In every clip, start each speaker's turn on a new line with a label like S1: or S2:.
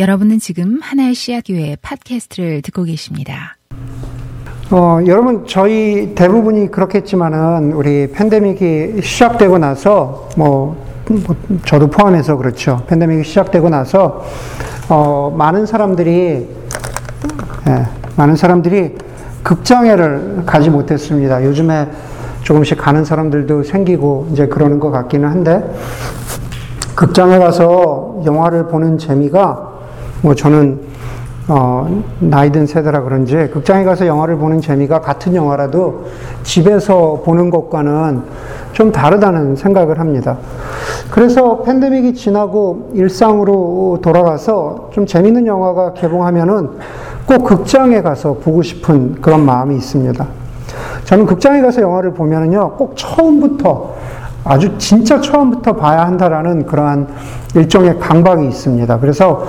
S1: 여러분은 지금 하나의 씨앗교회 팟캐스트를 듣고 계십니다.
S2: 어, 여러분, 저희 대부분이 그렇겠지만은, 우리 팬데믹이 시작되고 나서, 뭐, 뭐 저도 포함해서 그렇죠. 팬데믹이 시작되고 나서, 어, 많은 사람들이, 예, 많은 사람들이 극장애를 가지 못했습니다. 요즘에 조금씩 가는 사람들도 생기고, 이제 그러는 것 같기는 한데, 극장에 가서 영화를 보는 재미가, 뭐 저는 어, 나이 든 세대라 그런지 극장에 가서 영화를 보는 재미가 같은 영화라도 집에서 보는 것과는 좀 다르다는 생각을 합니다. 그래서 팬데믹이 지나고 일상으로 돌아가서 좀 재밌는 영화가 개봉하면은 꼭 극장에 가서 보고 싶은 그런 마음이 있습니다. 저는 극장에 가서 영화를 보면은요, 꼭 처음부터 아주 진짜 처음부터 봐야 한다라는 그러한 일종의 강박이 있습니다. 그래서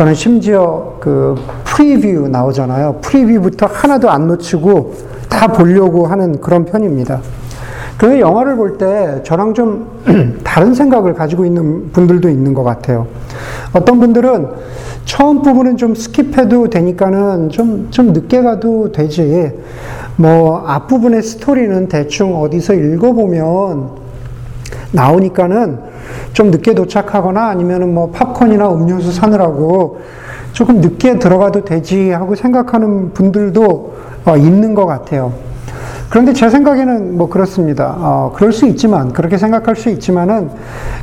S2: 저는 심지어 그 프리뷰 나오잖아요. 프리뷰부터 하나도 안 놓치고 다 보려고 하는 그런 편입니다. 그 영화를 볼 때 저랑 좀 다른 생각을 가지고 있는 분들도 있는 것 같아요. 어떤 분들은 처음 부분은 좀 skip해도 되니까는 좀, 좀 늦게 가도 되지. 뭐, 앞부분의 스토리는 대충 어디서 읽어보면 나오니까는 좀 늦게 도착하거나 아니면은 뭐 팝콘이나 음료수 사느라고 조금 늦게 들어가도 되지 하고 생각하는 분들도 어, 있는 것 같아요. 그런데 제 생각에는 뭐 그렇습니다. 어, 그럴 수 있지만, 그렇게 생각할 수 있지만은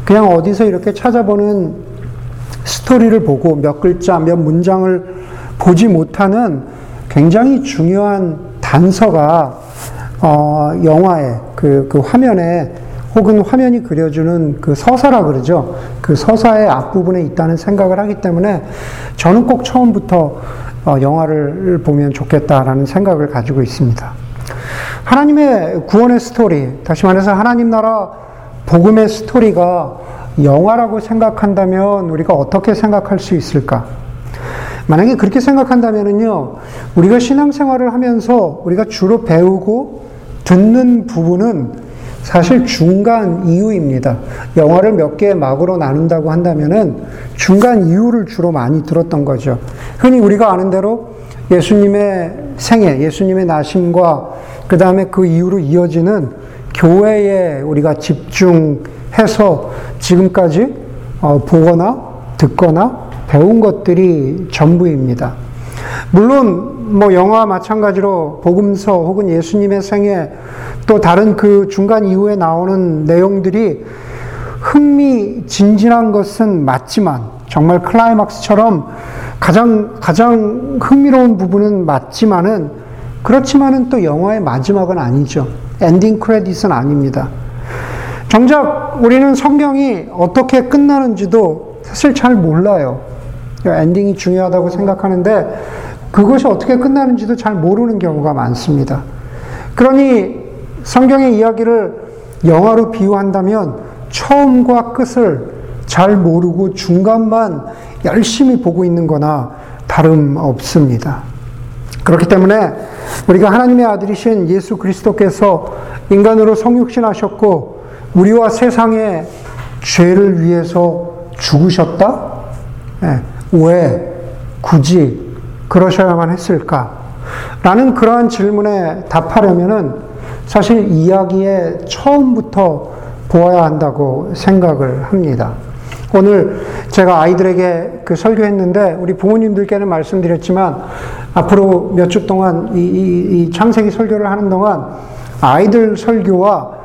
S2: 그냥 어디서 이렇게 찾아보는 스토리를 보고 몇 글자, 몇 문장을 보지 못하는 굉장히 중요한 단서가 어, 영화의 그, 그 화면에 혹은 화면이 그려주는 그 서사라 그러죠. 그 서사의 앞부분에 있다는 생각을 하기 때문에 저는 꼭 처음부터 어, 영화를 보면 좋겠다라는 생각을 가지고 있습니다. 하나님의 구원의 스토리, 다시 말해서 하나님 나라 복음의 스토리가 영화라고 생각한다면 우리가 어떻게 생각할 수 있을까? 만약에 그렇게 생각한다면요, 우리가 신앙생활을 하면서 우리가 주로 배우고 듣는 부분은 사실 중간 이유입니다. 영화를 몇 개의 막으로 나눈다고 한다면은 중간 이유를 주로 많이 들었던 거죠. 흔히 우리가 아는 대로 예수님의 생애, 예수님의 나심과 그 다음에 그 이후로 이어지는 교회에 우리가 집중해서 지금까지 어, 보거나 듣거나 배운 것들이 전부입니다. 물론 뭐 영화와 마찬가지로 복음서 혹은 예수님의 생애 또 다른 그 중간 이후에 나오는 내용들이 흥미진진한 것은 맞지만 정말 클라이막스처럼 가장 가장 흥미로운 부분은 맞지만은 그렇지만은 또 영화의 마지막은 아니죠. 엔딩 크레딧은 아닙니다. 정작 우리는 성경이 어떻게 끝나는지도 사실 잘 몰라요. 엔딩이 중요하다고 생각하는데 그것이 어떻게 끝나는지도 잘 모르는 경우가 많습니다. 그러니 성경의 이야기를 영화로 비유한다면 처음과 끝을 잘 모르고 중간만 열심히 보고 있는 거나 다름 없습니다. 그렇기 때문에 우리가 하나님의 아들이신 예수 그리스도께서 인간으로 성육신하셨고 우리와 세상의 죄를 위해서 죽으셨다? 네. 왜 굳이 그러셔야만 했을까? 라는 그러한 질문에 답하려면은 사실 이야기의 처음부터 보아야 한다고 생각을 합니다. 오늘 제가 아이들에게 그 설교했는데 우리 부모님들께는 말씀드렸지만 앞으로 몇 주 동안 이, 이, 이 창세기 설교를 하는 동안 아이들 설교와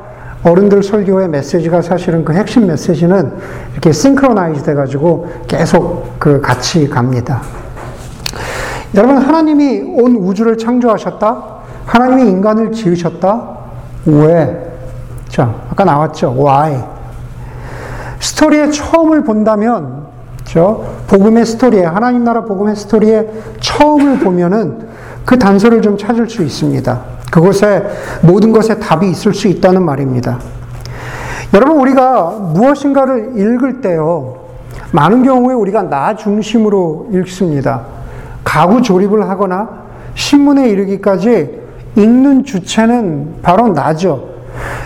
S2: 어른들 설교의 메시지가 사실은 그 핵심 메시지는 이렇게 synchronize 돼가지고 계속 그 같이 갑니다. 여러분, 하나님이 온 우주를 창조하셨다? 하나님이 인간을 지으셨다? 왜? 자, 아까 나왔죠. Why? 스토리의 처음을 본다면, 저 복음의 스토리에, 하나님 나라 복음의 스토리의 처음을 보면은 그 단서를 좀 찾을 수 있습니다. 그곳에 모든 것에 답이 있을 수 있다는 말입니다. 여러분, 우리가 무엇인가를 읽을 때요, 많은 경우에 우리가 나 중심으로 읽습니다. 가구 조립을 하거나 신문에 이르기까지 읽는 주체는 바로 나죠.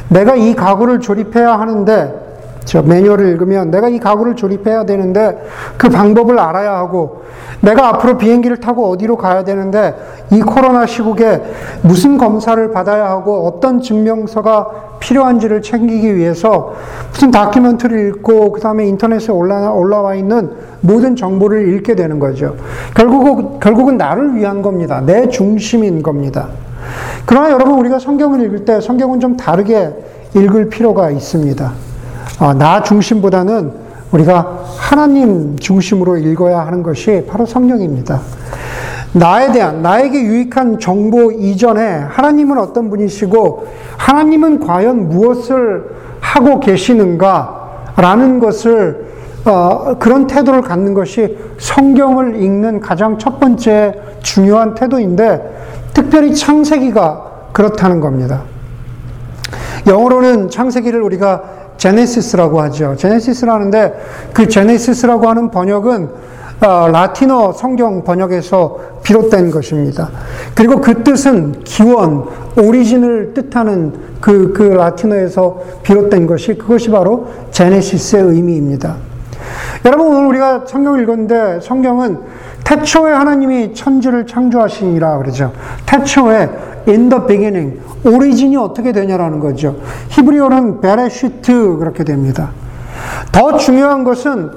S2: 내가 이 가구를 조립해야 하는데 저 매뉴얼을 읽으면 내가 이 가구를 조립해야 되는데 그 방법을 알아야 하고 내가 앞으로 비행기를 타고 어디로 가야 되는데 이 코로나 시국에 무슨 검사를 받아야 하고 어떤 증명서가 필요한지를 챙기기 위해서 무슨 다큐멘터리를 읽고 그 다음에 인터넷에 올라, 올라와 있는 모든 정보를 읽게 되는 거죠. 결국, 결국은 나를 위한 겁니다. 내 중심인 겁니다. 그러나 여러분 우리가 성경을 읽을 때 성경은 좀 다르게 읽을 필요가 있습니다. 어, 나 중심보다는 우리가 하나님 중심으로 읽어야 하는 것이 바로 성령입니다. 나에 대한, 나에게 유익한 정보 이전에 하나님은 어떤 분이시고, 하나님은 과연 무엇을 하고 계시는가, 라는 것을, 어, 그런 태도를 갖는 것이 성경을 읽는 가장 첫 번째 중요한 태도인데, 특별히 창세기가 그렇다는 겁니다. 영어로는 창세기를 우리가 제네시스라고 하죠. 제네시스라는데 그 제네시스라고 하는 번역은 어, 라틴어 성경 번역에서 비롯된 것입니다. 그리고 그 뜻은 기원, 오리진을 뜻하는 그, 그 라틴어에서 비롯된 것이 그것이 바로 제네시스의 의미입니다. 여러분 오늘 우리가 성경을 읽었는데 성경은 태초에 하나님이 천지를 창조하시니라 그러죠. 태초에 in the beginning 오리진이 어떻게 되냐라는 거죠. 히브리어는 베레시트 그렇게 됩니다. 더 중요한 것은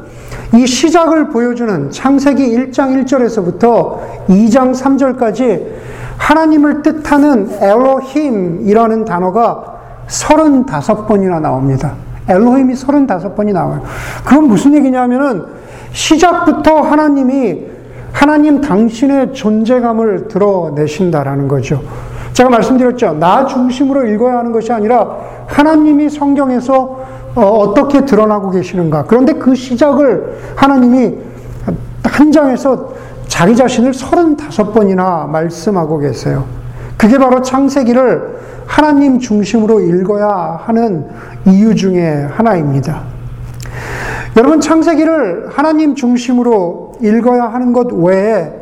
S2: 이 시작을 보여주는 창세기 1장 1절에서부터 2장 3절까지 하나님을 뜻하는 엘로힘이라는 단어가 35번이나 나옵니다. 엘로힘이 35번이 나와요. 그건 무슨 얘기냐면은 시작부터 하나님이 하나님 당신의 존재감을 드러내신다라는 거죠. 제가 말씀드렸죠. 나 중심으로 읽어야 하는 것이 아니라 하나님이 성경에서 어, 떻게 드러나고 계시는가. 그런데 그 시작을 하나님이 한 장에서 자기 자신을 35번이나 말씀하고 계세요. 그게 바로 창세기를 하나님 중심으로 읽어야 하는 이유 중에 하나입니다. 여러분, 창세기를 하나님 중심으로 읽어야 하는 것 외에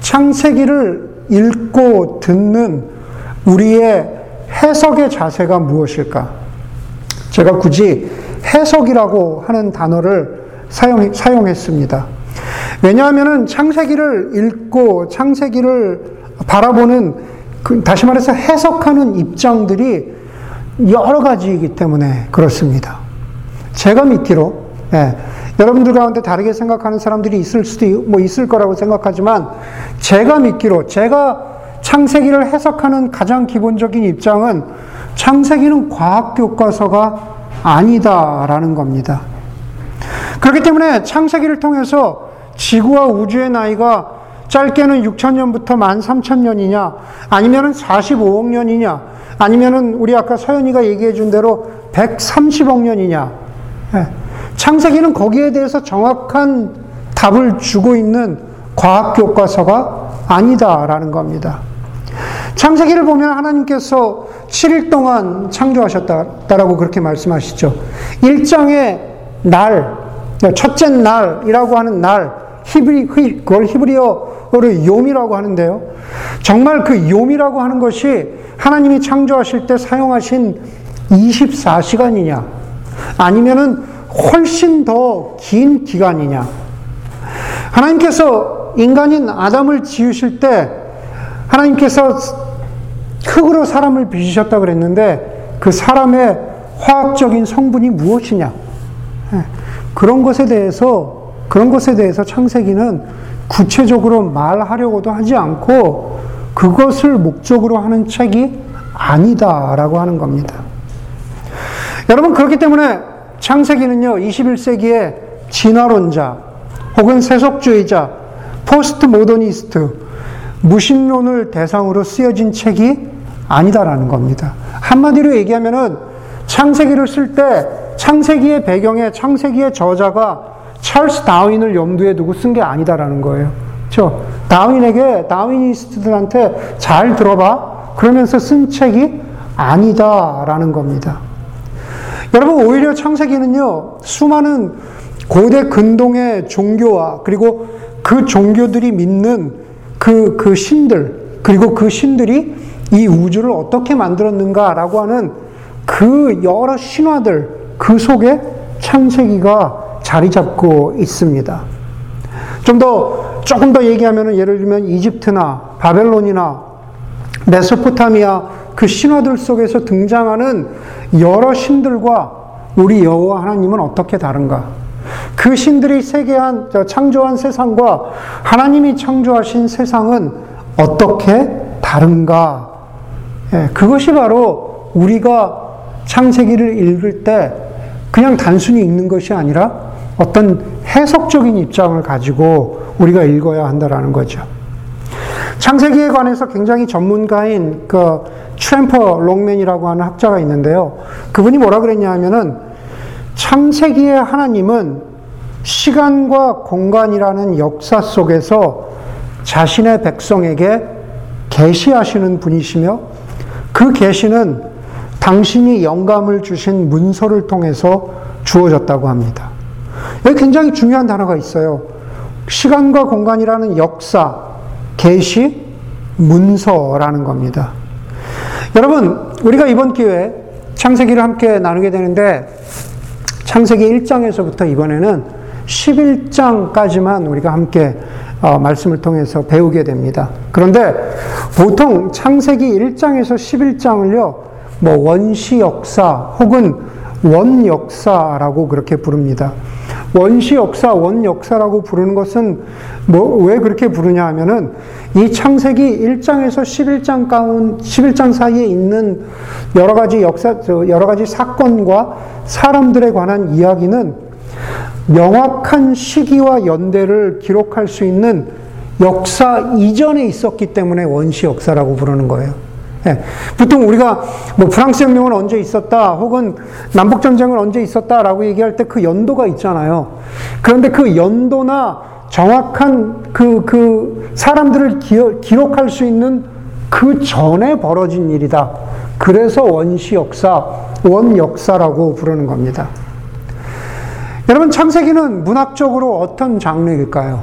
S2: 창세기를 읽고 듣는 우리의 해석의 자세가 무엇일까? 제가 굳이 해석이라고 하는 단어를 사용, 사용했습니다. 왜냐하면 창세기를 읽고 창세기를 바라보는 그, 다시 말해서 해석하는 입장들이 여러 가지이기 때문에 그렇습니다. 제가 믿기로 예, 여러분들 가운데 다르게 생각하는 사람들이 있을 수도 뭐 있을 거라고 생각하지만 제가 믿기로 제가 창세기를 해석하는 가장 기본적인 입장은 창세기는 과학 교과서가 아니다라는 겁니다. 그렇기 때문에 창세기를 통해서 지구와 우주의 나이가 짧게는 6천년부터 13,000년이냐, 아니면은 45억 년이냐, 아니면은 우리 아까 서연이가 얘기해 준 대로 130억 년이냐. 예. 창세기는 거기에 대해서 정확한 답을 주고 있는 과학 교과서가 아니다라는 겁니다. 창세기를 보면 하나님께서 7일 동안 창조하셨다라고 그렇게 말씀하시죠. 1장의 날, 첫째 날이라고 하는 날, 히브리, 그걸 히브리어로 요미라고 하는데요. 정말 그 요미라고 하는 것이 하나님이 창조하실 때 사용하신 24시간이냐, 아니면은 훨씬 더 긴 기간이냐. 하나님께서 인간인 아담을 지으실 때 하나님께서 흙으로 사람을 빚으셨다 그랬는데 그 사람의 화학적인 성분이 무엇이냐? 예, 그런 것에 대해서 그런 것에 대해서 창세기는 구체적으로 말하려고도 하지 않고 그것을 목적으로 하는 책이 아니다라고 하는 겁니다. 여러분 그렇기 때문에 창세기는요 21세기의 진화론자 혹은 세속주의자 포스트 모더니스트 무신론을 대상으로 쓰여진 책이 아니다라는 겁니다. 한마디로 얘기하면은 창세기를 쓸 때 창세기의 배경에 창세기의 저자가 찰스 다윈을 염두에 두고 쓴 게 아니다라는 거예요. 그렇죠? 다윈에게 다윈이스트들한테 잘 들어봐 그러면서 쓴 책이 아니다라는 겁니다. 여러분 오히려 창세기는요 수많은 고대 근동의 종교와 그리고 그 종교들이 믿는 그, 그 신들, 그리고 그 신들이 이 우주를 어떻게 만들었는가라고 하는 그 여러 신화들, 그 속에 창세기가 자리 잡고 있습니다. 좀 더, 조금 더 얘기하면 예를 들면 이집트나 바벨론이나 메소포타미아 그 신화들 속에서 등장하는 여러 신들과 우리 여호와 하나님은 어떻게 다른가? 그 신들이 세계한 창조한 세상과 하나님이 창조하신 세상은 어떻게 다른가? 예, 그것이 바로 우리가 창세기를 읽을 때 그냥 단순히 읽는 것이 아니라 어떤 해석적인 입장을 가지고 우리가 읽어야 한다라는 거죠. 창세기에 관해서 굉장히 전문가인 그 트램퍼 롱맨이라고 하는 학자가 있는데요. 그분이 뭐라 그랬냐 하면은 창세기의 하나님은 시간과 공간이라는 역사 속에서 자신의 백성에게 계시하시는 분이시며 그 계시는 당신이 영감을 주신 문서를 통해서 주어졌다고 합니다. 여기 굉장히 중요한 단어가 있어요. 시간과 공간이라는 역사, 계시, 문서라는 겁니다. 여러분, 우리가 이번 기회에 창세기를 함께 나누게 되는데 창세기 1장에서부터 이번에는 11장까지만 우리가 함께 어, 말씀을 통해서 배우게 됩니다. 그런데 보통 창세기 1장에서 11장을요, 뭐 원시 역사 혹은 원 역사라고 그렇게 부릅니다. 원시 역사, 원 역사라고 부르는 것은 뭐 왜 그렇게 부르냐 하면은 이 창세기 1장에서 11장 가운 11장 사이에 있는 여러 가지 역사 여러 가지 사건과 사람들에 관한 이야기는 명확한 시기와 연대를 기록할 수 있는 역사 이전에 있었기 때문에 원시 역사라고 부르는 거예요. 예. 보통 우리가 뭐 프랑스 혁명은 언제 있었다, 혹은 남북 전쟁은 언제 있었다라고 얘기할 때 그 연도가 있잖아요. 그런데 그 연도나 정확한 그, 그 사람들을 기어, 기록할 수 있는 그 전에 벌어진 일이다. 그래서 원시 역사, 원 역사라고 부르는 겁니다. 여러분, 창세기는 문학적으로 어떤 장르일까요?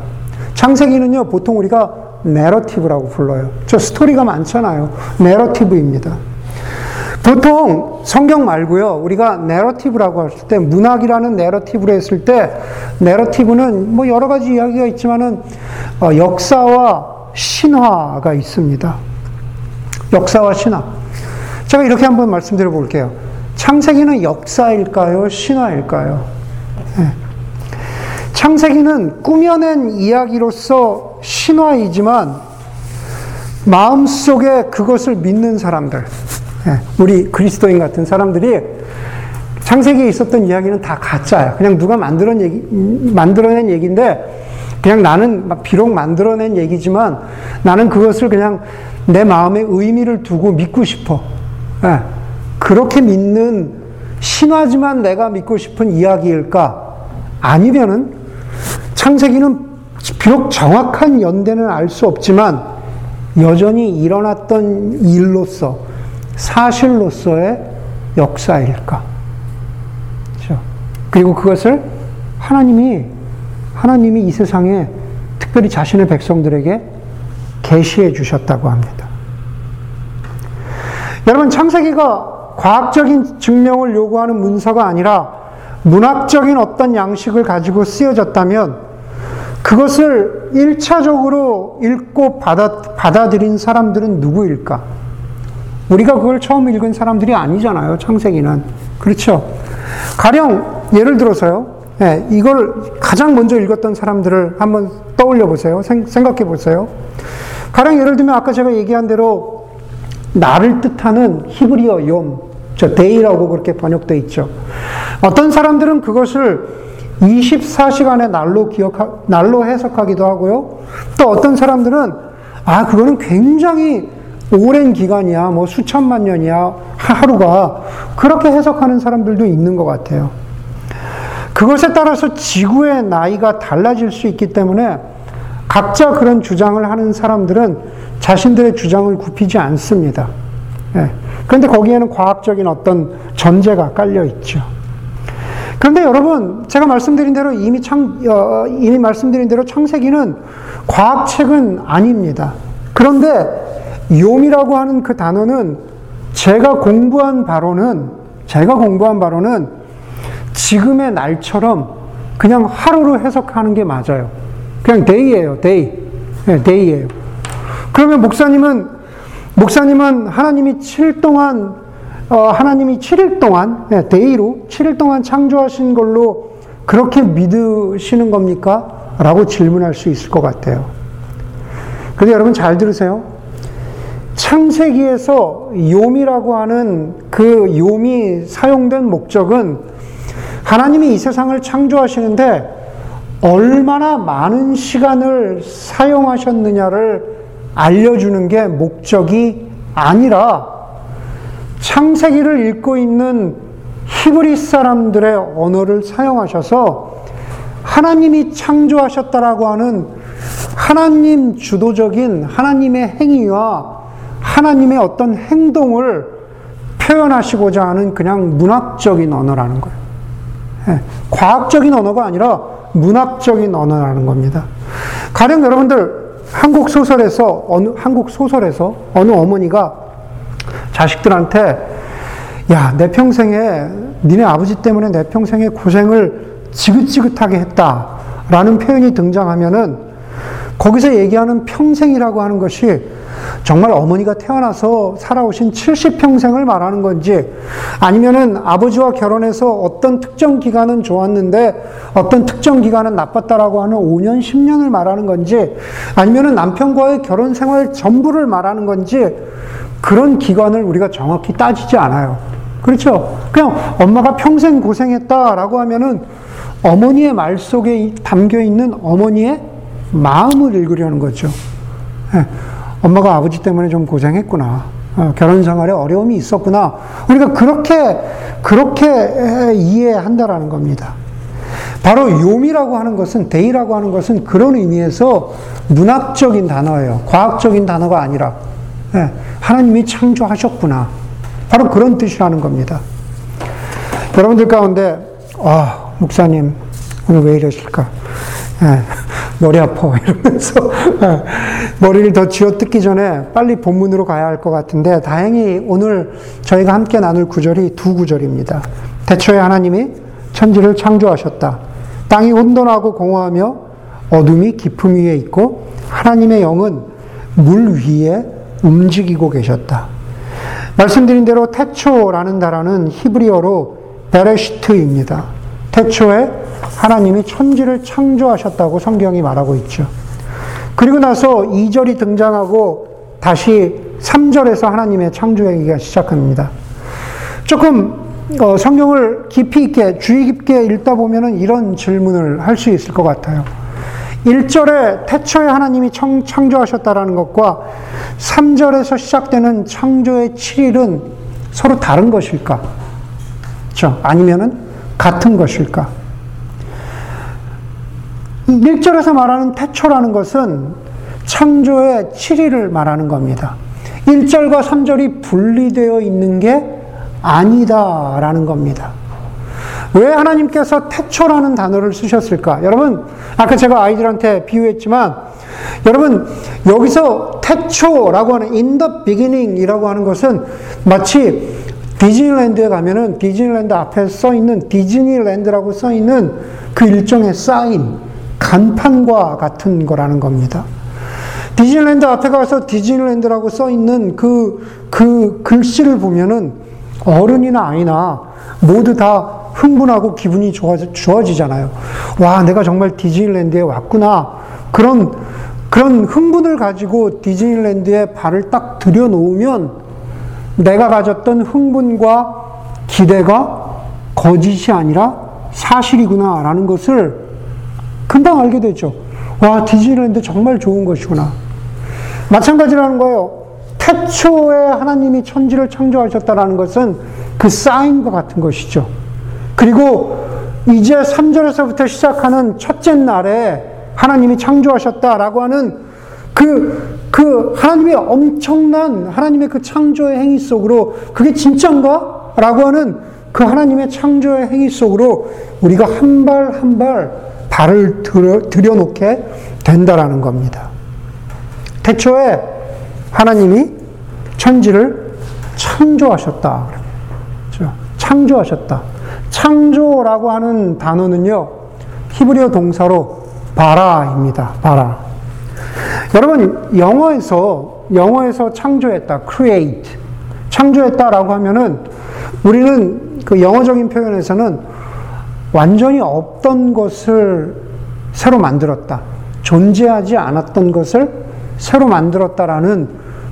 S2: 창세기는요, 보통 우리가 내러티브라고 불러요. 저 스토리가 많잖아요. 내러티브입니다. 보통 성경 말고요. 우리가 내러티브라고 했을 때 문학이라는 내러티브로 했을 때 내러티브는 뭐 여러 가지 이야기가 있지만은 어, 역사와 신화가 있습니다. 역사와 신화. 제가 이렇게 한번 말씀드려 볼게요. 창세기는 역사일까요? 신화일까요? 네. 창세기는 꾸며낸 이야기로서 신화이지만 마음속에 그것을 믿는 사람들, 예, 우리 그리스도인 같은 사람들이 창세기에 있었던 이야기는 다 가짜야. 그냥 누가 만들어낸 얘기, 만들어낸 얘기인데, 그냥 나는 비록 만들어낸 얘기지만 나는 그것을 그냥 내 마음에 의미를 두고 믿고 싶어. 예, 그렇게 믿는 신화지만 내가 믿고 싶은 이야기일까? 아니면은 창세기는 비록 정확한 연대는 알 수 없지만 여전히 일어났던 일로서 사실로서의 역사일까? 그렇죠? 그리고 그것을 하나님이 하나님이 이 세상에 특별히 자신의 백성들에게 계시해 주셨다고 합니다. 여러분 창세기가 과학적인 증명을 요구하는 문서가 아니라 문학적인 어떤 양식을 가지고 쓰여졌다면 그것을 1차적으로 읽고 받아, 받아들인 사람들은 누구일까? 우리가 그걸 처음 읽은 사람들이 아니잖아요, 창세기는. 그렇죠? 가령, 예를 들어서요, 예, 이걸 가장 먼저 읽었던 사람들을 한번 떠올려 보세요. 생각해 보세요. 가령 예를 들면 아까 제가 얘기한 대로 나를 뜻하는 히브리어 욤, 저 데이라고 그렇게 번역되어 있죠. 어떤 사람들은 그것을 24시간의 날로 기억하, 날로 해석하기도 하고요. 또 어떤 사람들은 아, 그거는 굉장히 오랜 기간이야, 뭐 수천만 년이야, 하루가. 그렇게 해석하는 사람들도 있는 것 같아요. 그것에 따라서 지구의 나이가 달라질 수 있기 때문에 각자 그런 주장을 하는 사람들은 자신들의 주장을 굽히지 않습니다. 예. 그런데 거기에는 과학적인 어떤 전제가 깔려 있죠. 그런데 여러분, 제가 말씀드린 대로 이미 창, 어, 이미 말씀드린 대로 창세기는 과학책은 아닙니다. 그런데 יום이라고 하는 그 단어는 제가 공부한 바로는, 제가 공부한 바로는 지금의 날처럼 그냥 하루로 해석하는 게 맞아요. 그냥 day예요, day. 네, day예요. 그러면 목사님은 목사님은 하나님이 7일 동안 어, 하나님이 7일 동안 네, day로 7일 동안 창조하신 걸로 그렇게 믿으시는 겁니까? 라고 질문할 수 있을 것 같아요. 근데 여러분 잘 들으세요. 창세기에서 요미라고 하는 그 요미 사용된 목적은 하나님이 이 세상을 창조하시는데 얼마나 많은 시간을 사용하셨느냐를 알려주는 게 목적이 아니라 창세기를 읽고 있는 히브리 사람들의 언어를 사용하셔서 하나님이 창조하셨다라고 하는 하나님 주도적인 하나님의 행위와 하나님의 어떤 행동을 표현하시고자 하는 그냥 문학적인 언어라는 거예요. 예, 과학적인 언어가 아니라 문학적인 언어라는 겁니다. 가령 여러분들 한국 소설에서 어느 한국 소설에서 어느 어머니가 자식들한테 야, 내 평생에 니네 아버지 때문에 내 평생에 고생을 지긋지긋하게 했다라는 표현이 등장하면은 거기서 얘기하는 평생이라고 하는 것이 정말 어머니가 태어나서 살아오신 70평생을 말하는 건지 아니면은 아버지와 결혼해서 어떤 특정 기간은 좋았는데 어떤 특정 기간은 나빴다라고 하는 5년, 10년을 말하는 건지 아니면은 남편과의 결혼 생활 전부를 말하는 건지 그런 기간을 우리가 정확히 따지지 않아요. 그렇죠? 그냥 엄마가 평생 고생했다라고 하면은 어머니의 말 속에 담겨 있는 어머니의 마음을 읽으려는 거죠. 네. 엄마가 아버지 때문에 좀 고생했구나. 어, 결혼 생활에 어려움이 있었구나. 우리가 그렇게, 그렇게 이해한다라는 겁니다. 바로 요미라고 하는 것은, 데이라고 하는 것은 그런 의미에서 문학적인 단어예요. 과학적인 단어가 아니라. 네. 하나님이 창조하셨구나. 바로 그런 뜻이라는 겁니다. 여러분들 가운데, 아, 목사님, 오늘 왜 이러실까? 예, 머리 아파. 이러면서, 예, 머리를 더 쥐어 뜯기 전에 빨리 본문으로 가야 할 것 같은데, 다행히 오늘 저희가 함께 나눌 구절이 두 구절입니다. 대초에 하나님이 천지를 창조하셨다. 땅이 혼돈하고 공허하며 어둠이 깊음 위에 있고, 하나님의 영은 물 위에 움직이고 계셨다. 말씀드린 대로 태초라는 단어는 히브리어로 베레시트입니다. 태초에 하나님이 천지를 창조하셨다고 성경이 말하고 있죠. 그리고 나서 2절이 등장하고 다시 3절에서 하나님의 창조 얘기가 시작합니다. 조금 어, 성경을 깊이 있게 주의 깊게 읽다 보면 이런 질문을 할 수 있을 것 같아요. 1절에 태초에 하나님이 청, 창조하셨다라는 것과 3절에서 시작되는 창조의 7일은 서로 다른 것일까? 그렇죠? 아니면은 같은 것일까? 1절에서 말하는 태초라는 것은 창조의 7일을 말하는 겁니다. 1절과 3절이 분리되어 있는 게 아니다라는 겁니다. 왜 하나님께서 태초라는 단어를 쓰셨을까? 여러분, 아까 제가 아이들한테 비유했지만, 여러분, 여기서 태초라고 하는 in the beginning 이라고 하는 것은 마치 디즈니랜드에 가면은 디즈니랜드 앞에 써 있는 디즈니랜드라고 써 있는 그 일종의 사인, 간판과 같은 거라는 겁니다. 디즈니랜드 앞에 가서 디즈니랜드라고 써 있는 그, 그 글씨를 보면은 어른이나 아이나 모두 다 흥분하고 기분이 좋아지, 좋아지잖아요. 와, 내가 정말 디즈니랜드에 왔구나. 그런, 그런 흥분을 가지고 디즈니랜드에 발을 딱 들여놓으면 내가 가졌던 흥분과 기대가 거짓이 아니라 사실이구나. 라는 것을 금방 알게 되죠. 와, 디즈니랜드 정말 좋은 것이구나. 마찬가지라는 거예요. 태초에 하나님이 천지를 창조하셨다라는 것은 그 사인과 같은 것이죠. 그리고 이제 3절에서부터 시작하는 첫째 날에 하나님이 창조하셨다라고 하는 그, 그 하나님의 엄청난 하나님의 그 창조의 행위 속으로 그게 진짠가? 라고 하는 그 하나님의 창조의 행위 속으로 우리가 한 발 한 발 발을 들여, 들여놓게 된다라는 겁니다. 태초에 하나님이 천지를 창조하셨다. 그렇죠? 창조하셨다. 창조라고 하는 단어는요, 히브리어 동사로 바라입니다. 바라. 여러분, 영어에서, 영어에서 창조했다, create. 창조했다라고 하면은 우리는 그 영어적인 표현에서는 완전히 없던 것을 새로 만들었다. 존재하지 않았던 것을 새로 만들었다라는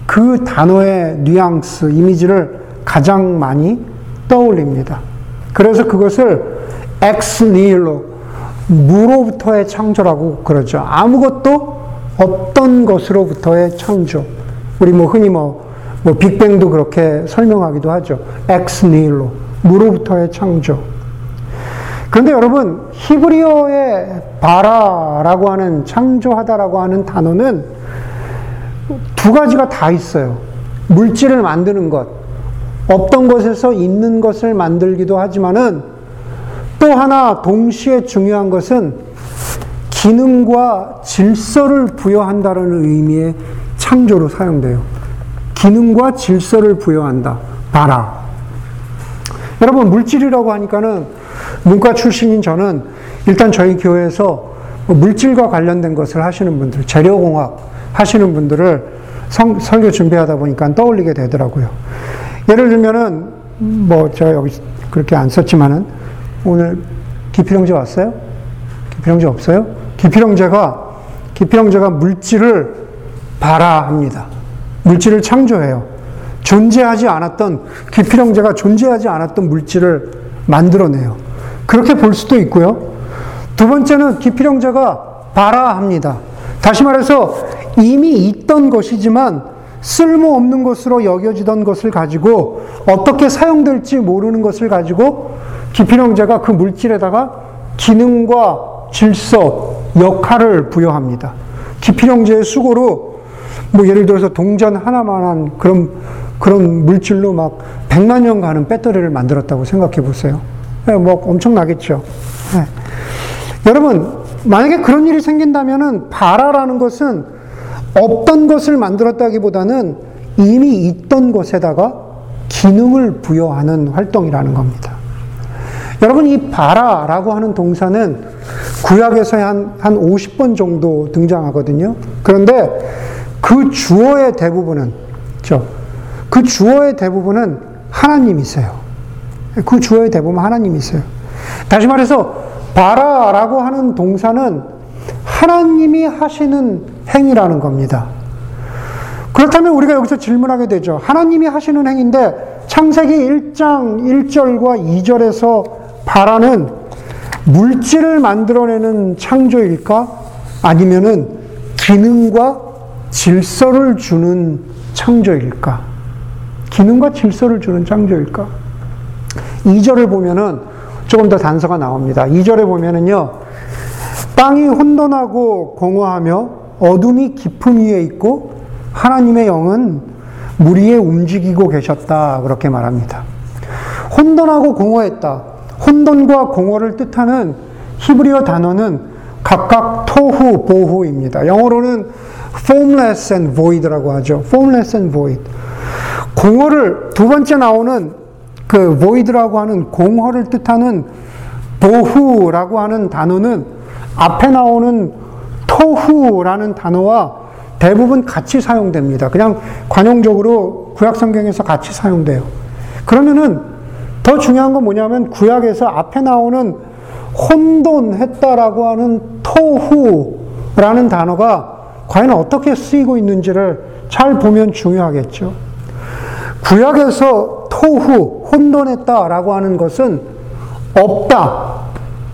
S2: 그 단어의 뉘앙스, 이미지를 가장 많이 떠올립니다. 그래서 그것을 ex nihilo, 무로부터의 창조라고 그러죠. 아무것도 없던 것으로부터의 창조. 우리 뭐 흔히 뭐, 뭐 빅뱅도 그렇게 설명하기도 하죠. ex nihilo, 무로부터의 창조. 그런데 여러분, 히브리어의 바라라고 하는 창조하다라고 하는 단어는 두 가지가 다 있어요. 물질을 만드는 것, 없던 것에서 있는 것을 만들기도 하지만은 또 하나 동시에 중요한 것은 기능과 질서를 부여한다는 의미의 창조로 사용돼요. 기능과 질서를 부여한다. 바라. 여러분, 물질이라고 하니까는 문과 출신인 저는 일단 저희 교회에서 물질과 관련된 것을 하시는 분들, 재료공학 하시는 분들을 성, 설교 준비하다 보니까 떠올리게 되더라고요. 예를 들면은, 뭐, 저 여기 그렇게 안 썼지만은, 오늘 기필형제 왔어요? 기필형제 없어요? 기필형제가, 기필형제가 물질을 발화합니다. 물질을 창조해요. 존재하지 않았던, 기필형제가 존재하지 않았던 물질을 만들어내요. 그렇게 볼 수도 있고요. 두 번째는 기필형제가 발화합니다. 다시 말해서 이미 있던 것이지만 쓸모없는 것으로 여겨지던 것을 가지고 어떻게 사용될지 모르는 것을 가지고 기필형제가 그 물질에다가 기능과 질서, 역할을 부여합니다. 기필형제의 수고로 뭐 예를 들어서 동전 하나만한 그런 그런 물질로 막 100만 년 가는 배터리를 만들었다고 생각해 보세요. 네, 뭐 엄청나겠죠. 네. 여러분, 만약에 그런 일이 생긴다면은 바라라는 것은 없던 것을 만들었다기보다는 이미 있던 것에다가 기능을 부여하는 활동이라는 겁니다. 여러분, 이 바라라고 하는 동사는 구약에서 한, 한 50번 정도 등장하거든요. 그런데 그 주어의 대부분은? 그 주어의 대부분은 하나님이세요. 그 주어의 대부분 하나님이세요. 다시 말해서, 바라라고 하는 동사는 하나님이 하시는 행위라는 겁니다. 그렇다면 우리가 여기서 질문하게 되죠. 하나님이 하시는 행위인데 창세기 1장 1절과 2절에서 바라는 물질을 만들어내는 창조일까? 아니면은 기능과 질서를 주는 창조일까? 기능과 질서를 주는 창조일까? 2절을 보면은 조금 더 단서가 나옵니다. 2절에 보면은요, 땅이 혼돈하고 공허하며 어둠이 깊음 위에 있고 하나님의 영은 물 위에 움직이고 계셨다. 그렇게 말합니다. 혼돈하고 공허했다. 혼돈과 공허를 뜻하는 히브리어 단어는 각각 토후, 보후입니다. 영어로는 formless and void라고 하죠. formless and void. 공허를 두 번째 나오는 그 void라고 하는 공허를 뜻하는 보후라고 하는 단어는 앞에 나오는 토후라는 단어와 대부분 같이 사용됩니다. 그냥 관용적으로 구약 성경에서 같이 사용돼요. 그러면은 더 중요한 건 뭐냐면 구약에서 앞에 나오는 혼돈했다라고 하는 토후라는 단어가 과연 어떻게 쓰이고 있는지를 잘 보면 중요하겠죠. 구약에서 토후, 혼돈했다라고 하는 것은 없다,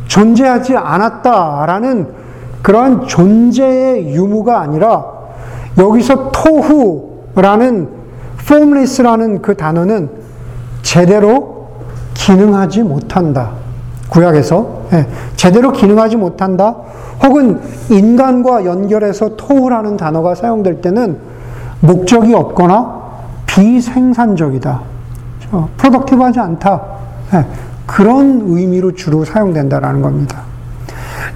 S2: 존재하지 않았다라는 그러한 존재의 유무가 아니라 여기서 토후라는 formless라는 그 단어는 제대로 기능하지 못한다. 구약에서 예, 제대로 기능하지 못한다. 혹은 인간과 연결해서 토후라는 단어가 사용될 때는 목적이 없거나 비생산적이다. 프로덕티브하지 않다. 예, 그런 의미로 주로 사용된다라는 겁니다.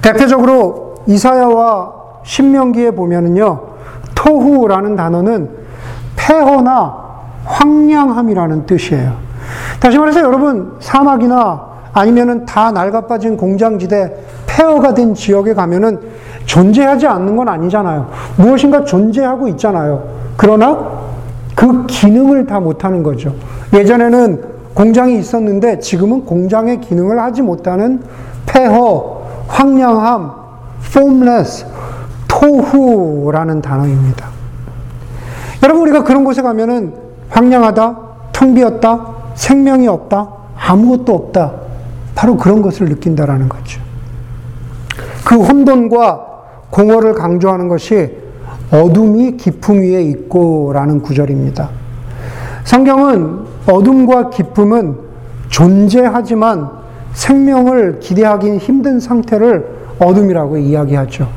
S2: 대표적으로 이사야와 신명기에 보면은요, 토후라는 단어는 폐허나 황량함이라는 뜻이에요. 다시 말해서 여러분, 사막이나 아니면은 다 낡아빠진 공장지대 폐허가 된 지역에 가면은 존재하지 않는 건 아니잖아요. 무엇인가 존재하고 있잖아요. 그러나 그 기능을 다 못하는 거죠. 예전에는 공장이 있었는데 지금은 공장의 기능을 하지 못하는 폐허, 황량함, formless, 토후라는 단어입니다. 여러분 우리가 그런 곳에 가면은 황량하다, 텅 비었다, 생명이 없다, 아무것도 없다. 바로 그런 것을 느낀다라는 거죠. 그 혼돈과 공허를 강조하는 것이 어둠이 깊음 위에 있고라는 구절입니다. 성경은 어둠과 기쁨은 존재하지만 생명을 기대하기 힘든 상태를 어둠이라고 이야기하죠.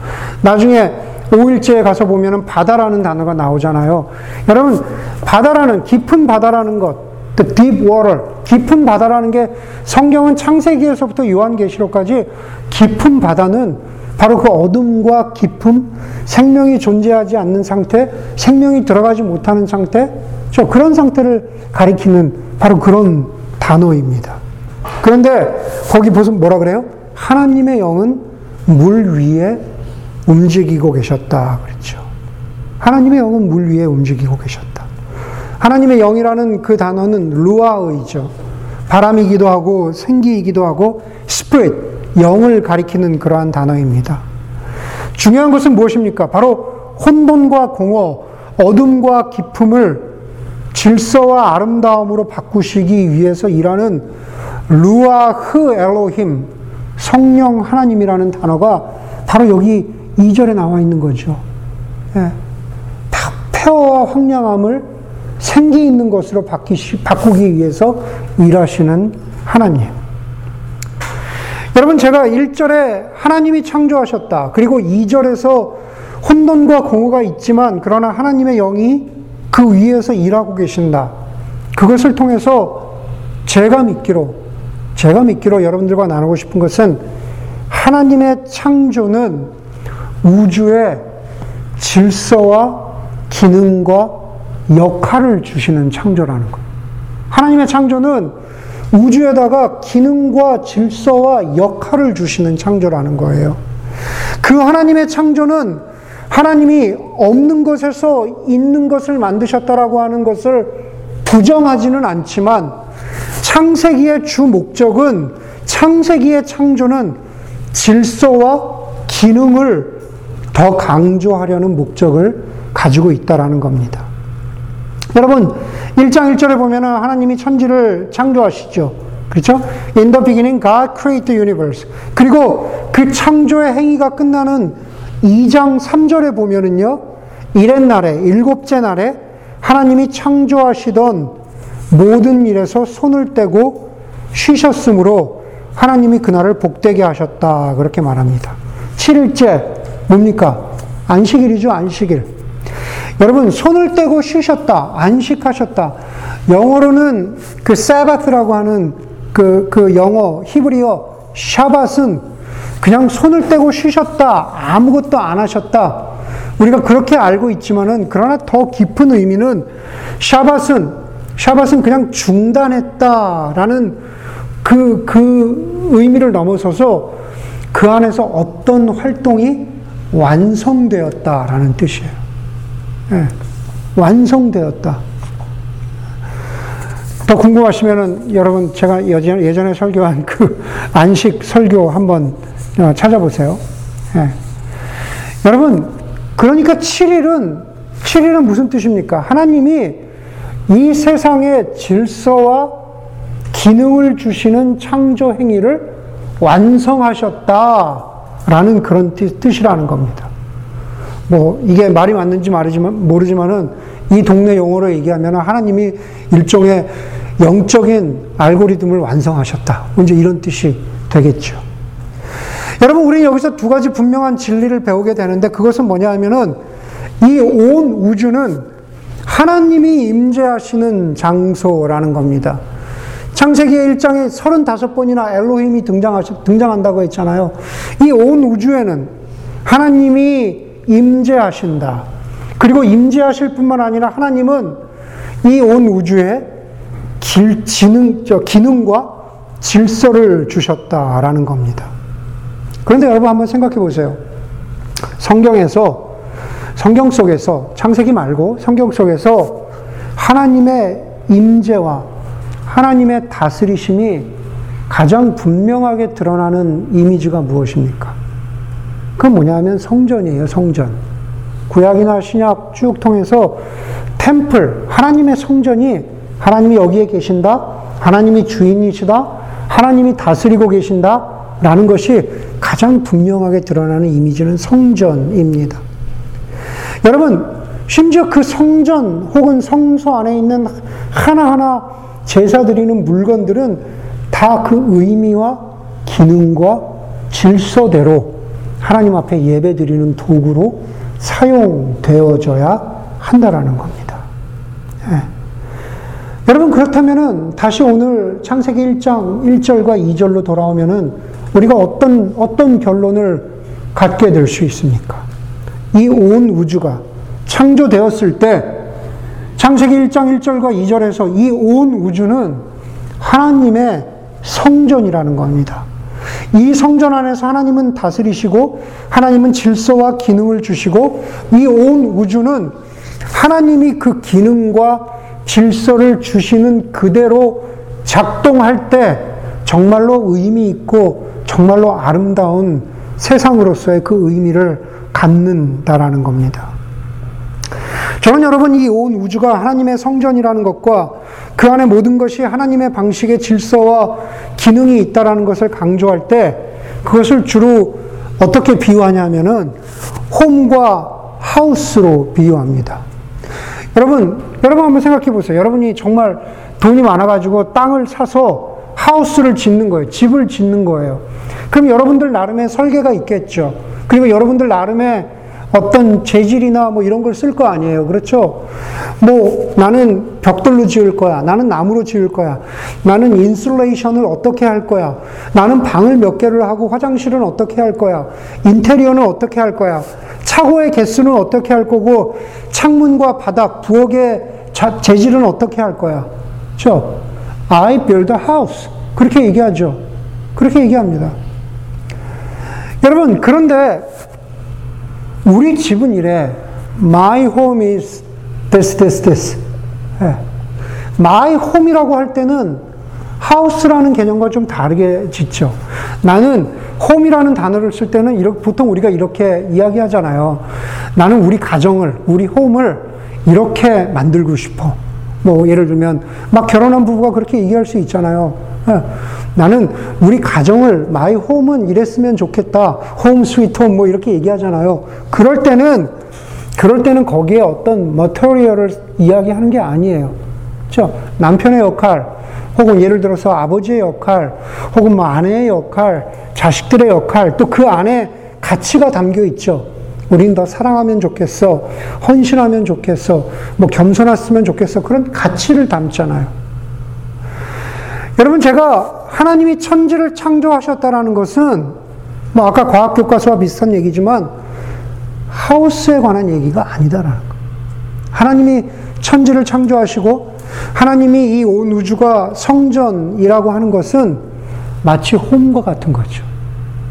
S2: 나중에 5일째에 가서 보면은 바다라는 단어가 나오잖아요. 여러분, 바다라는, 깊은 바다라는 것, the deep water, 깊은 바다라는 게 성경은 창세기에서부터 요한계시록까지 깊은 바다는 바로 그 어둠과 깊음, 생명이 존재하지 않는 상태, 생명이 들어가지 못하는 상태, 저 그런 상태를 가리키는 바로 그런 단어입니다. 그런데 거기 무슨 뭐라 그래요? 하나님의 영은 물 위에 움직이고 계셨다 그랬죠. 하나님의 영은 물 위에 움직이고 계셨다. 하나님의 영이라는 그 단어는 루아의죠. 바람이기도 하고 생기이기도 하고 스피릿 영을 가리키는 그러한 단어입니다. 중요한 것은 무엇입니까? 바로 혼돈과 공허, 어둠과 기품을 질서와 아름다움으로 바꾸시기 위해서 일하는 루아흐 엘로힘, 성령 하나님이라는 단어가 바로 여기 2절에 나와 있는 거죠. 예. 폐허와 황량함을 생기 있는 것으로 바뀌시, 바꾸기 위해서 일하시는 하나님. 여러분, 제가 1절에 하나님이 창조하셨다. 그리고 2절에서 혼돈과 공허가 있지만, 그러나 하나님의 영이 그 위에서 일하고 계신다. 그것을 통해서 제가 믿기로, 제가 믿기로 여러분들과 나누고 싶은 것은 하나님의 창조는 우주의 질서와 기능과 역할을 주시는 창조라는 것. 하나님의 창조는 우주에다가 기능과 질서와 역할을 주시는 창조라는 거예요. 그 하나님의 창조는 하나님이 없는 것에서 있는 것을 만드셨다라고 하는 것을 부정하지는 않지만 창세기의 주 목적은 창세기의 창조는 질서와 기능을 더 강조하려는 목적을 가지고 있다라는 겁니다. 여러분, 1장 1절에 보면은 하나님이 천지를 창조하시죠. 그렇죠? In the beginning, God created the universe. 그리고 그 창조의 행위가 끝나는 2장 3절에 보면은요, 이렛 날에, 일곱째 날에 하나님이 창조하시던 모든 일에서 손을 떼고 쉬셨으므로 하나님이 그날을 복되게 하셨다. 그렇게 말합니다. 7일째, 뭡니까? 안식일이죠, 안식일. 여러분, 손을 떼고 쉬셨다. 안식하셨다. 영어로는 그 사바트라고 하는 그, 그 영어, 히브리어, 샤밧은 그냥 손을 떼고 쉬셨다. 아무것도 안 하셨다. 우리가 그렇게 알고 있지만은, 그러나 더 깊은 의미는 샤밧은, 샤밧은 그냥 중단했다라는 그, 그 의미를 넘어서서 그 안에서 어떤 활동이 완성되었다라는 뜻이에요. 네, 완성되었다. 더 궁금하시면은 여러분 제가 예전에 설교한 그 안식 설교 한번 어, 찾아보세요. 네. 여러분 그러니까 7일은 7일은 무슨 뜻입니까? 하나님이 이 세상의 질서와 기능을 주시는 창조 행위를 완성하셨다라는 그런 뜻이라는 겁니다. 뭐 이게 말이 맞는지 말이지만 모르지만은 이 동네 용어로 얘기하면 하나님이 일종의 영적인 알고리즘을 완성하셨다. 이제 이런 뜻이 되겠죠. 여러분, 우리 여기서 두 가지 분명한 진리를 배우게 되는데 그것은 뭐냐 하면은 이 온 우주는 하나님이 임재하시는 장소라는 겁니다. 창세기 1장에 35번이나 엘로힘이 등장한다고 했잖아요. 이 온 우주에는 하나님이 임재하신다. 그리고 임재하실 뿐만 아니라 하나님은 이 온 우주에 길, 지능, 저 기능과 질서를 주셨다라는 겁니다. 그런데 여러분 한번 생각해 보세요. 성경에서, 성경 속에서, 창세기 말고 성경 속에서 하나님의 임재와 하나님의 다스리심이 가장 분명하게 드러나는 이미지가 무엇입니까? 그건 뭐냐면 성전이에요, 성전. 구약이나 신약 쭉 통해서 템플, 하나님의 성전이 하나님이 여기에 계신다, 하나님이 주인이시다, 하나님이 다스리고 계신다, 라는 것이 가장 분명하게 드러나는 이미지는 성전입니다. 여러분, 심지어 그 성전 혹은 성소 안에 있는 하나하나 제사 드리는 물건들은 다 그 의미와 기능과 질서대로 하나님 앞에 예배 드리는 도구로 사용되어져야 한다라는 겁니다. 예. 여러분, 그렇다면은 다시 오늘 창세기 1장 1절과 2절로 돌아오면은 우리가 어떤, 어떤 결론을 갖게 될 수 있습니까? 이 온 우주가 창조되었을 때 창세기 1장 1절과 2절에서 이 온 우주는 하나님의 성전이라는 겁니다. 이 성전 안에서 하나님은 다스리시고 하나님은 질서와 기능을 주시고 이 온 우주는 하나님이 그 기능과 질서를 주시는 그대로 작동할 때 정말로 의미 있고 정말로 아름다운 세상으로서의 그 의미를 갖는다라는 겁니다. 저는 여러분 이 온 우주가 하나님의 성전이라는 것과 그 안에 모든 것이 하나님의 방식의 질서와 기능이 있다라는 것을 강조할 때 그것을 주로 어떻게 비유하냐면은 홈과 하우스로 비유합니다. 여러분, 여러분 한번 생각해 보세요. 여러분이 정말 돈이 많아가지고 땅을 사서 하우스를 짓는 거예요. 집을 짓는 거예요. 그럼 여러분들 나름의 설계가 있겠죠. 그리고 여러분들 나름의 어떤 재질이나 뭐 이런 걸 쓸 거 아니에요. 그렇죠? 뭐 나는 벽돌로 지을 거야. 나는 나무로 지을 거야. 나는 인슐레이션을 어떻게 할 거야. 나는 방을 몇 개를 하고 화장실은 어떻게 할 거야. 인테리어는 어떻게 할 거야. 차고의 개수는 어떻게 할 거고 창문과 바닥, 부엌의 재질은 어떻게 할 거야. 그렇죠? I build a house. 그렇게 얘기하죠. 그렇게 얘기합니다. 여러분, 그런데 우리 집은 이래. My home is this, this, this. 네. My home이라고 할 때는 house라는 개념과 좀 다르게 짓죠. 나는 home이라는 단어를 쓸 때는 이렇게, 보통 우리가 이렇게 이야기하잖아요. 나는 우리 가정을, 우리 home을 이렇게 만들고 싶어. 뭐 예를 들면 막 결혼한 부부가 그렇게 얘기할 수 있잖아요. 네. 나는 우리 가정을 my home은 이랬으면 좋겠다. 홈 스위트 홈 뭐 이렇게 얘기하잖아요. 그럴 때는 그럴 때는 거기에 어떤 머터리얼을 이야기하는 게 아니에요. 그렇죠? 남편의 역할 혹은 예를 들어서 아버지의 역할 혹은 뭐 아내의 역할, 자식들의 역할 또 그 안에 가치가 담겨 있죠. 우린 더 사랑하면 좋겠어. 헌신하면 좋겠어. 뭐 겸손했으면 좋겠어. 그런 가치를 담잖아요. 여러분 제가 하나님이 천지를 창조하셨다라는 것은 뭐 아까 과학 교과서와 비슷한 얘기지만 하우스에 관한 얘기가 아니다라는 거. 하나님이 천지를 창조하시고 하나님이 이 온 우주가 성전이라고 하는 것은 마치 홈과 같은 거죠.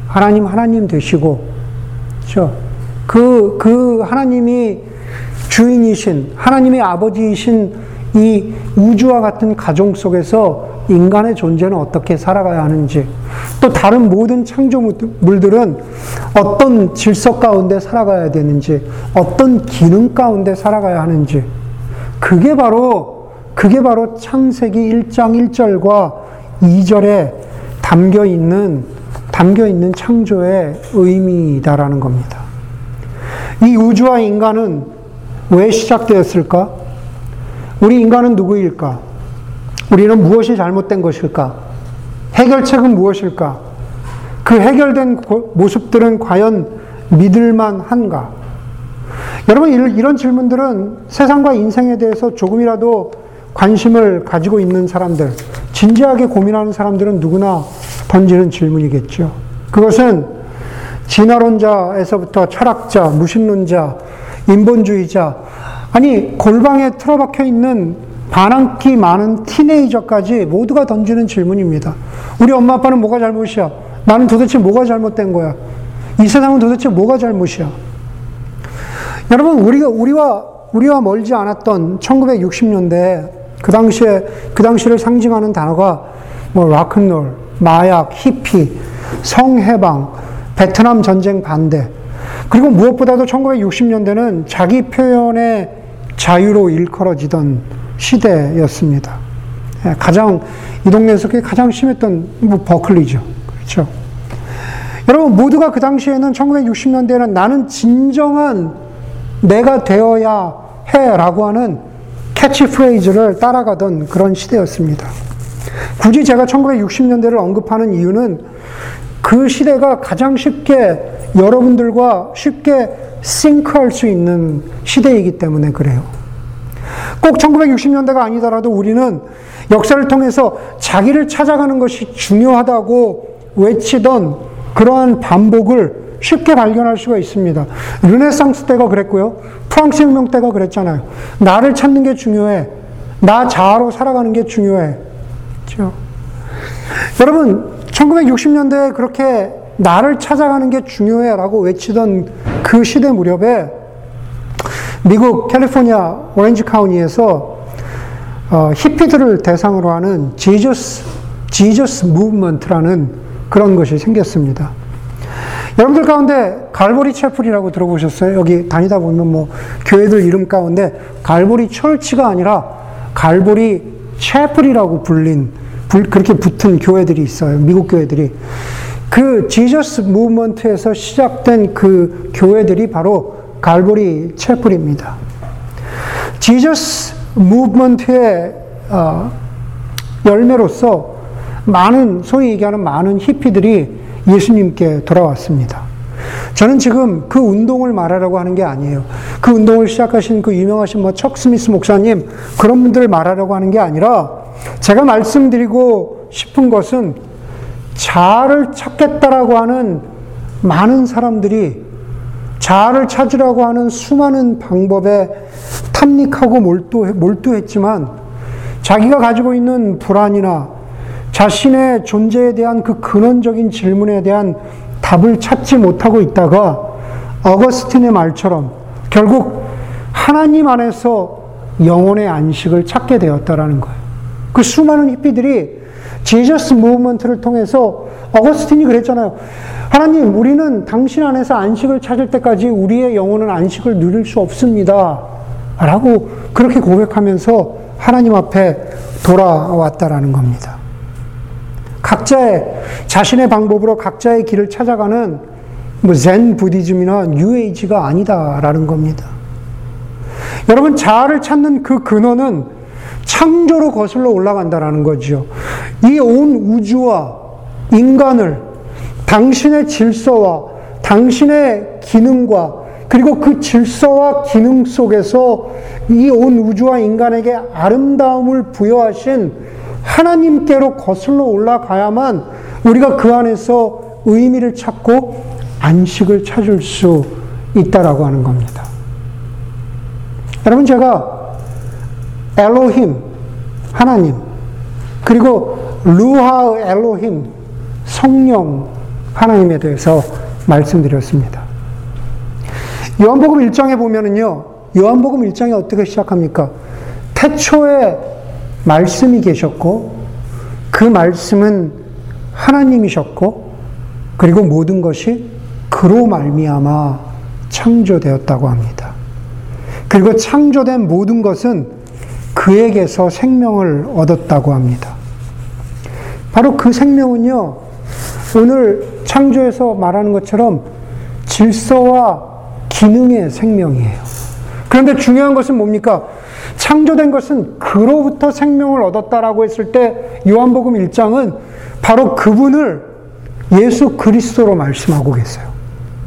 S2: 하나님 하나님 되시고 그렇죠? 그, 그 하나님이 주인이신 하나님의 아버지이신 이 우주와 같은 가정 속에서 인간의 존재는 어떻게 살아가야 하는지, 또 다른 모든 창조물들은 어떤 질서 가운데 살아가야 되는지, 어떤 기능 가운데 살아가야 하는지, 그게 바로, 그게 바로 창세기 1장 1절과 2절에 담겨 있는, 담겨 있는 창조의 의미다라는 겁니다. 이 우주와 인간은 왜 시작되었을까? 우리 인간은 누구일까? 우리는 무엇이 잘못된 것일까? 해결책은 무엇일까? 그 해결된 모습들은 과연 믿을만 한가? 여러분, 이런 질문들은 세상과 인생에 대해서 조금이라도 관심을 가지고 있는 사람들, 진지하게 고민하는 사람들은 누구나 던지는 질문이겠죠. 그것은 진화론자에서부터 철학자, 무신론자, 인본주의자, 아니, 골방에 틀어박혀 있는 반항기 많은 티네이저까지 모두가 던지는 질문입니다. 우리 엄마 아빠는 뭐가 잘못이야? 나는 도대체 뭐가 잘못된 거야? 이 세상은 도대체 뭐가 잘못이야? 여러분, 우리가, 우리와, 우리와 멀지 않았던 1960년대, 그 당시에, 그 당시를 상징하는 단어가 뭐, 락큰롤, 마약, 히피, 성해방, 베트남 전쟁 반대, 그리고 무엇보다도 1960년대는 자기 표현의 자유로 일컬어지던 시대였습니다. 예, 가장, 이 동네에서 가장 심했던 뭐 버클리죠. 그렇죠. 여러분, 모두가 그 당시에는 1960년대에는 나는 진정한 내가 되어야 해 라고 하는 캐치프레이즈를 따라가던 그런 시대였습니다. 굳이 제가 1960년대를 언급하는 이유는 그 시대가 가장 쉽게 여러분들과 쉽게 싱크할 수 있는 시대이기 때문에 그래요. 꼭 1960년대가 아니더라도 우리는 역사를 통해서 자기를 찾아가는 것이 중요하다고 외치던 그러한 반복을 쉽게 발견할 수가 있습니다. 르네상스 때가 그랬고요. 프랑스 혁명 때가 그랬잖아요. 나를 찾는 게 중요해. 나 자아로 살아가는 게 중요해. 그렇죠? 여러분, 1960년대에 그렇게 나를 찾아가는 게 중요해 라고 외치던 그 시대 무렵에 미국 캘리포니아 오렌지 카운티에서 어, 히피들을 대상으로 하는 Jesus, Jesus Movement라는 그런 것이 생겼습니다. 여러분들 가운데 갈보리 채플이라고 들어보셨어요? 여기 다니다 보면 뭐 교회들 이름 가운데 갈보리 철치가 아니라 갈보리 채플이라고 불린 그렇게 붙은 교회들이 있어요. 미국 교회들이. 그 지저스 무브먼트에서 시작된 그 교회들이 바로 갈보리 채플입니다. 지저스 무브먼트의 어, 열매로서 많은 소위 얘기하는 많은 히피들이 예수님께 돌아왔습니다. 저는 지금 그 운동을 말하려고 하는 게 아니에요. 그 운동을 시작하신 그 유명하신 뭐 척 스미스 목사님 그런 분들을 말하려고 하는 게 아니라 제가 말씀드리고 싶은 것은 자아를 찾겠다라고 하는 많은 사람들이 자아를 찾으라고 하는 수많은 방법에 탐닉하고 몰두, 몰두했지만 자기가 가지고 있는 불안이나 자신의 존재에 대한 그 근원적인 질문에 대한 답을 찾지 못하고 있다가 어거스틴의 말처럼 결국 하나님 안에서 영혼의 안식을 찾게 되었다라는 거예요. 그 수많은 히피들이 지저스 무브먼트를 통해서 어거스틴이 그랬잖아요. 하나님, 우리는 당신 안에서 안식을 찾을 때까지 우리의 영혼은 안식을 누릴 수 없습니다. 라고 그렇게 고백하면서 하나님 앞에 돌아왔다라는 겁니다. 각자의 자신의 방법으로 각자의 길을 찾아가는 뭐젠 부디즘이나 뉴에이지가 아니다라는 겁니다. 여러분 자아를 찾는 그 근원은 창조로 거슬러 올라간다라는 거죠. 이 온 우주와 인간을 당신의 질서와 당신의 기능과 그리고 그 질서와 기능 속에서 이 온 우주와 인간에게 아름다움을 부여하신 하나님께로 거슬러 올라가야만 우리가 그 안에서 의미를 찾고 안식을 찾을 수 있다라고 하는 겁니다. 여러분 제가 엘로힘 하나님 그리고 루하 엘로힘 성령 하나님에 대해서 말씀드렸습니다. 요한복음 1장에 보면은요. 요한복음 1장이 어떻게 시작합니까? 태초에 말씀이 계셨고 그 말씀은 하나님이셨고 그리고 모든 것이 그로 말미암아 창조되었다고 합니다. 그리고 창조된 모든 것은 그에게서 생명을 얻었다고 합니다. 바로 그 생명은요, 오늘 창조에서 말하는 것처럼 질서와 기능의 생명이에요. 그런데 중요한 것은 뭡니까? 창조된 것은 그로부터 생명을 얻었다라고 했을 때 요한복음 1장은 바로 그분을 예수 그리스도로 말씀하고 계세요.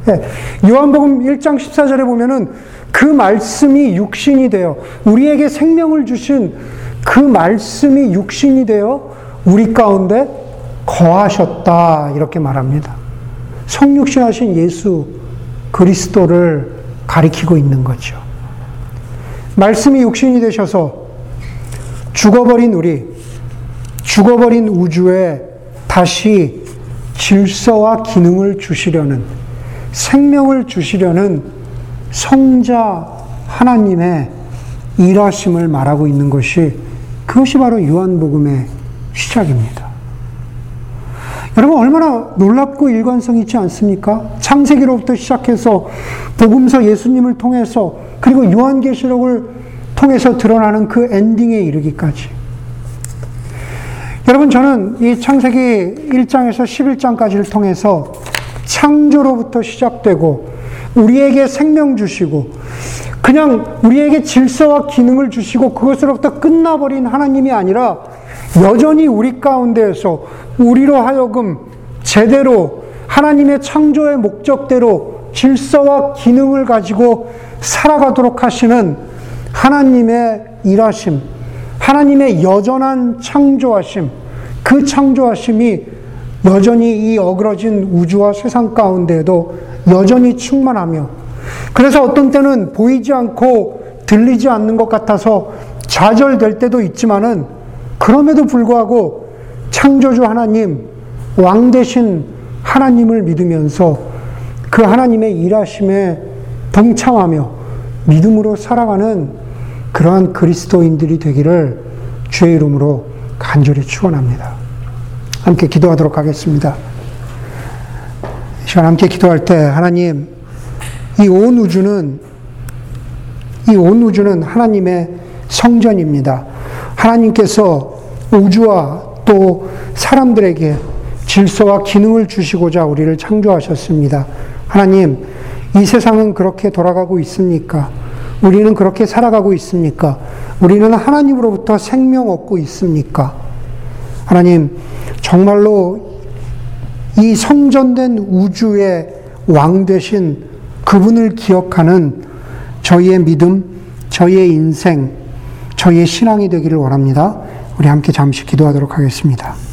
S2: 네. 요한복음 1장 14절에 보면은 그 말씀이 육신이 되어 우리에게 생명을 주신 그 말씀이 육신이 되어 우리 가운데 거하셨다 이렇게 말합니다. 성육신하신 예수 그리스도를 가리키고 있는 거죠. 말씀이 육신이 되셔서 죽어버린 우리, 죽어버린 우주에 다시 질서와 기능을 주시려는 생명을 주시려는 성자 하나님의 일하심을 말하고 있는 것이 그것이 바로 요한복음의 시작입니다. 여러분 얼마나 놀랍고 일관성 있지 않습니까? 창세기로부터 시작해서 복음서 예수님을 통해서 그리고 요한계시록을 통해서 드러나는 그 엔딩에 이르기까지. 여러분 저는 이 창세기 1장에서 11장까지를 통해서 창조로부터 시작되고 우리에게 생명 주시고 그냥 우리에게 질서와 기능을 주시고 그것으로부터 끝나버린 하나님이 아니라 여전히 우리 가운데에서 우리로 하여금 제대로 하나님의 창조의 목적대로 질서와 기능을 가지고 살아가도록 하시는 하나님의 일하심, 하나님의 여전한 창조하심, 그 창조하심이 여전히 이 어그러진 우주와 세상 가운데에도 여전히 충만하며 그래서 어떤 때는 보이지 않고 들리지 않는 것 같아서 좌절될 때도 있지만은 그럼에도 불구하고 창조주 하나님, 왕 대신 하나님을 믿으면서 그 하나님의 일하심에 동참하며 믿음으로 살아가는 그러한 그리스도인들이 되기를 주의 이름으로 간절히 축원합니다. 함께 기도하도록 하겠습니다. 시간 함께 기도할 때 하나님 이 온 우주는 이 온 우주는 하나님의 성전입니다. 하나님께서 우주와 또 사람들에게 질서와 기능을 주시고자 우리를 창조하셨습니다. 하나님, 이 세상은 그렇게 돌아가고 있습니까? 우리는 그렇게 살아가고 있습니까? 우리는 하나님으로부터 생명 얻고 있습니까? 하나님, 정말로 이 성전된 우주의 왕 되신 그분을 기억하는 저희의 믿음, 저희의 인생, 저희의 신앙이 되기를 원합니다. 우리 함께 잠시 기도하도록 하겠습니다.